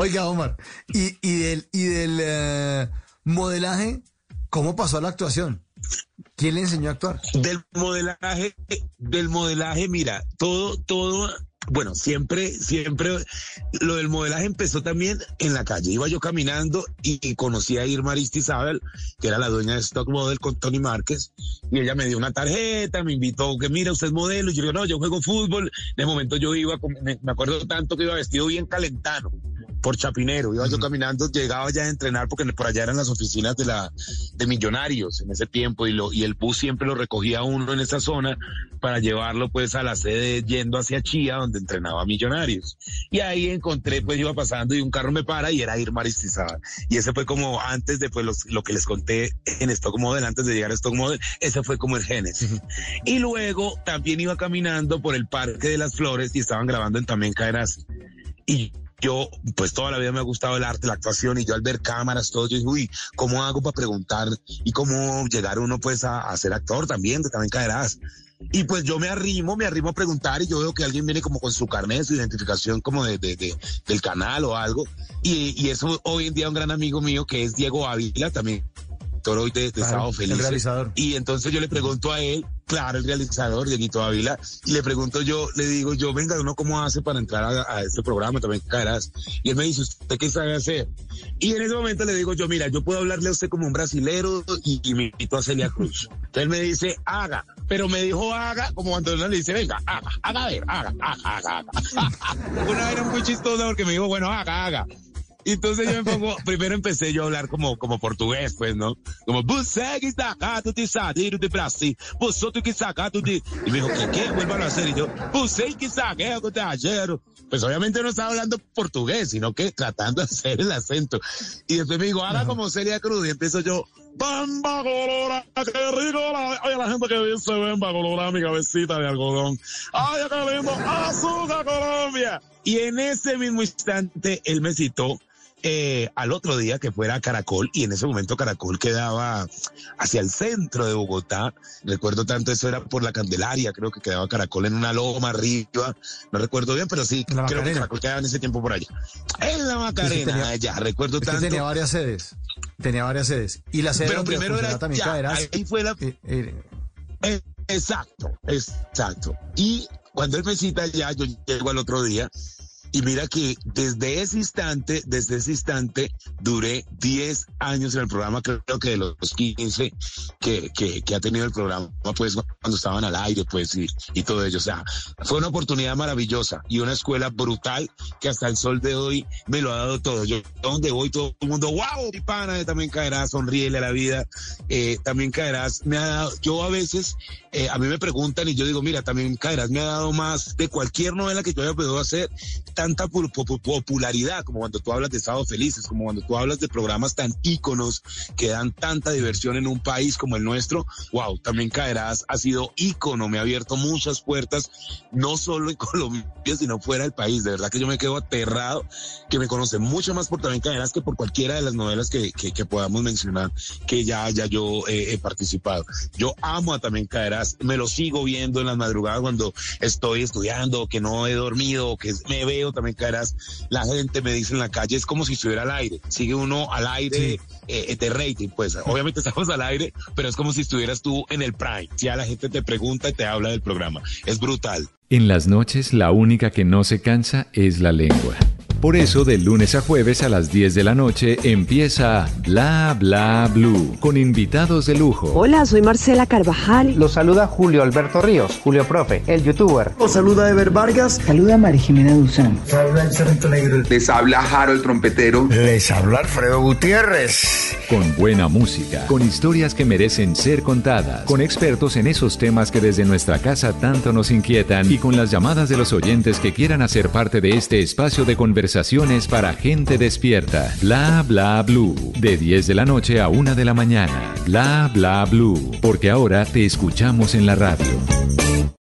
Oiga, Omar, y, del, y del eh, modelaje, ¿cómo pasó a la actuación? ¿Quién le enseñó a actuar? Del modelaje, del modelaje, mira, todo, todo bueno, siempre, siempre, lo del modelaje empezó también en la calle. Iba yo caminando y, conocí a Irma Isabel, que era la dueña de Stock Model con Tony Márquez, y ella me dio una tarjeta, me invitó, que mira, usted es modelo, y yo digo, no, yo juego fútbol. De momento yo iba, me acuerdo tanto que iba vestido bien calentano por Chapinero. Iba yo caminando, llegaba ya a entrenar porque por allá eran las oficinas de la de Millonarios en ese tiempo y lo y el bus siempre lo recogía uno en esa zona para llevarlo pues a la sede yendo hacia Chía donde entrenaba Millonarios. Y ahí encontré pues iba pasando y un carro me para y era Irma Aristizábal. Y ese fue como antes de pues lo que les conté en Stock Model antes de llegar a Stock Model, ese fue como el génesis. Y luego también iba caminando por el Parque de las Flores y estaban grabando en También Caerás. Y yo, pues toda la vida me ha gustado el arte, la actuación, y yo al ver cámaras, todo, yo dije, uy, ¿cómo hago para preguntar? Y cómo llegar uno, pues, a, ser actor también, que también caerás. Y pues yo me arrimo, me arrimo a preguntar y yo veo que alguien viene como con su carnet, su identificación como de, del canal o algo. Y, y eso hoy en día un gran amigo mío que es Diego Ávila, también hoy de, de Sábado Feliz. Y entonces yo le pregunto a él, claro, el realizador, Dieguito Ávila, y le pregunto yo, le digo yo, venga, uno cómo hace para entrar a, este programa, también caerás. Y él me dice, ¿usted qué sabe hacer? Y en ese momento le digo yo, mira, yo puedo hablarle a usted como un brasilero y, me invito a Celia Cruz. Entonces él me dice, haga, pero me dijo haga, como cuando uno le dice, venga, haga, haga, a ver, haga, haga, haga, haga. Una vez era muy chistosa porque me dijo, bueno, haga, haga. Y entonces yo me pongo, primero empecé yo a hablar como, como portugués, pues, ¿no? Como. Y me dijo, ¿qué, qué? Vuelvan a hacer. Y yo. Pues obviamente no estaba hablando portugués, sino que tratando de hacer el acento. Y después me dijo, haga como Celia Cruz. Y empiezo yo, Bamba colora, qué rico la, oye, la gente que dice bamba colora, mi cabecita de algodón. Ay, qué lindo, azúcar Colombia. Y en ese mismo instante él me citó eh, al otro día que fuera Caracol y en ese momento Caracol quedaba hacia el centro de Bogotá. Recuerdo tanto eso era por la Candelaria, creo que quedaba Caracol en una loma arriba, no recuerdo bien, pero sí, creo que Caracol quedaba en ese tiempo por allá. En la Macarena, ya recuerdo tanto. tenía varias sedes, tenía varias sedes. Y la sede pero primero era también ya, ahí fue la... Eh, eh, exacto, exacto. Y cuando él me cita ya, yo llego al otro día y mira que desde ese instante, desde ese instante, duré 10 años en el programa, creo que de los 15 que, que, ha tenido el programa, pues cuando estaban al aire, pues y, y todo ello. O sea, fue una oportunidad maravillosa y una escuela brutal que hasta el sol de hoy me lo ha dado todo. Yo, donde voy, todo el mundo, wow, mi pana, también caerás, sonríele a la vida, eh, también caerás. Me ha dado, yo a veces, eh, a mí me preguntan y yo digo, mira, también caerás, me ha dado más de cualquier novela que yo haya podido hacer tanta popularidad como cuando tú hablas de Estados Felices, como cuando tú hablas de programas tan íconos que dan tanta diversión en un país como el nuestro. Wow, también caerás, ha sido ícono, me ha abierto muchas puertas, no solo en Colombia, sino fuera del país. De verdad que yo me quedo aterrado, que me conoce mucho más por también caerás que por cualquiera de las novelas que, que, podamos mencionar que ya, ya yo he participado. Yo amo a también caerás, me lo sigo viendo en las madrugadas cuando estoy estudiando, que no he dormido, que me veo también caerás. La gente me dice en la calle, es como si estuviera al aire. Sigue uno al aire eh, de rating, pues obviamente estamos al aire, pero es como si estuvieras tú en el prime. Ya la gente te pregunta y te habla del programa. Es brutal. En las noches, la única que no se cansa es la lengua. Por eso, de lunes a jueves a las 10 de la noche empieza Bla Bla Blue con invitados de lujo. Hola, soy Marcela Carvajal. Los saluda Julio Alberto Ríos, Julio Profe, el youtuber. Los saluda Ever Vargas. Saluda María Jimena Duzán. Les habla Jaro el trompetero. Les habla Alfredo Gutiérrez. Con buena música, con historias que merecen ser contadas, con expertos en esos temas que desde nuestra casa tanto nos inquietan y con las llamadas de los oyentes que quieran hacer parte de este espacio de Conversaciones para gente despierta. Bla bla blue. De 10 de la noche a 1 de la mañana. Bla bla blue. Porque ahora te escuchamos en la radio.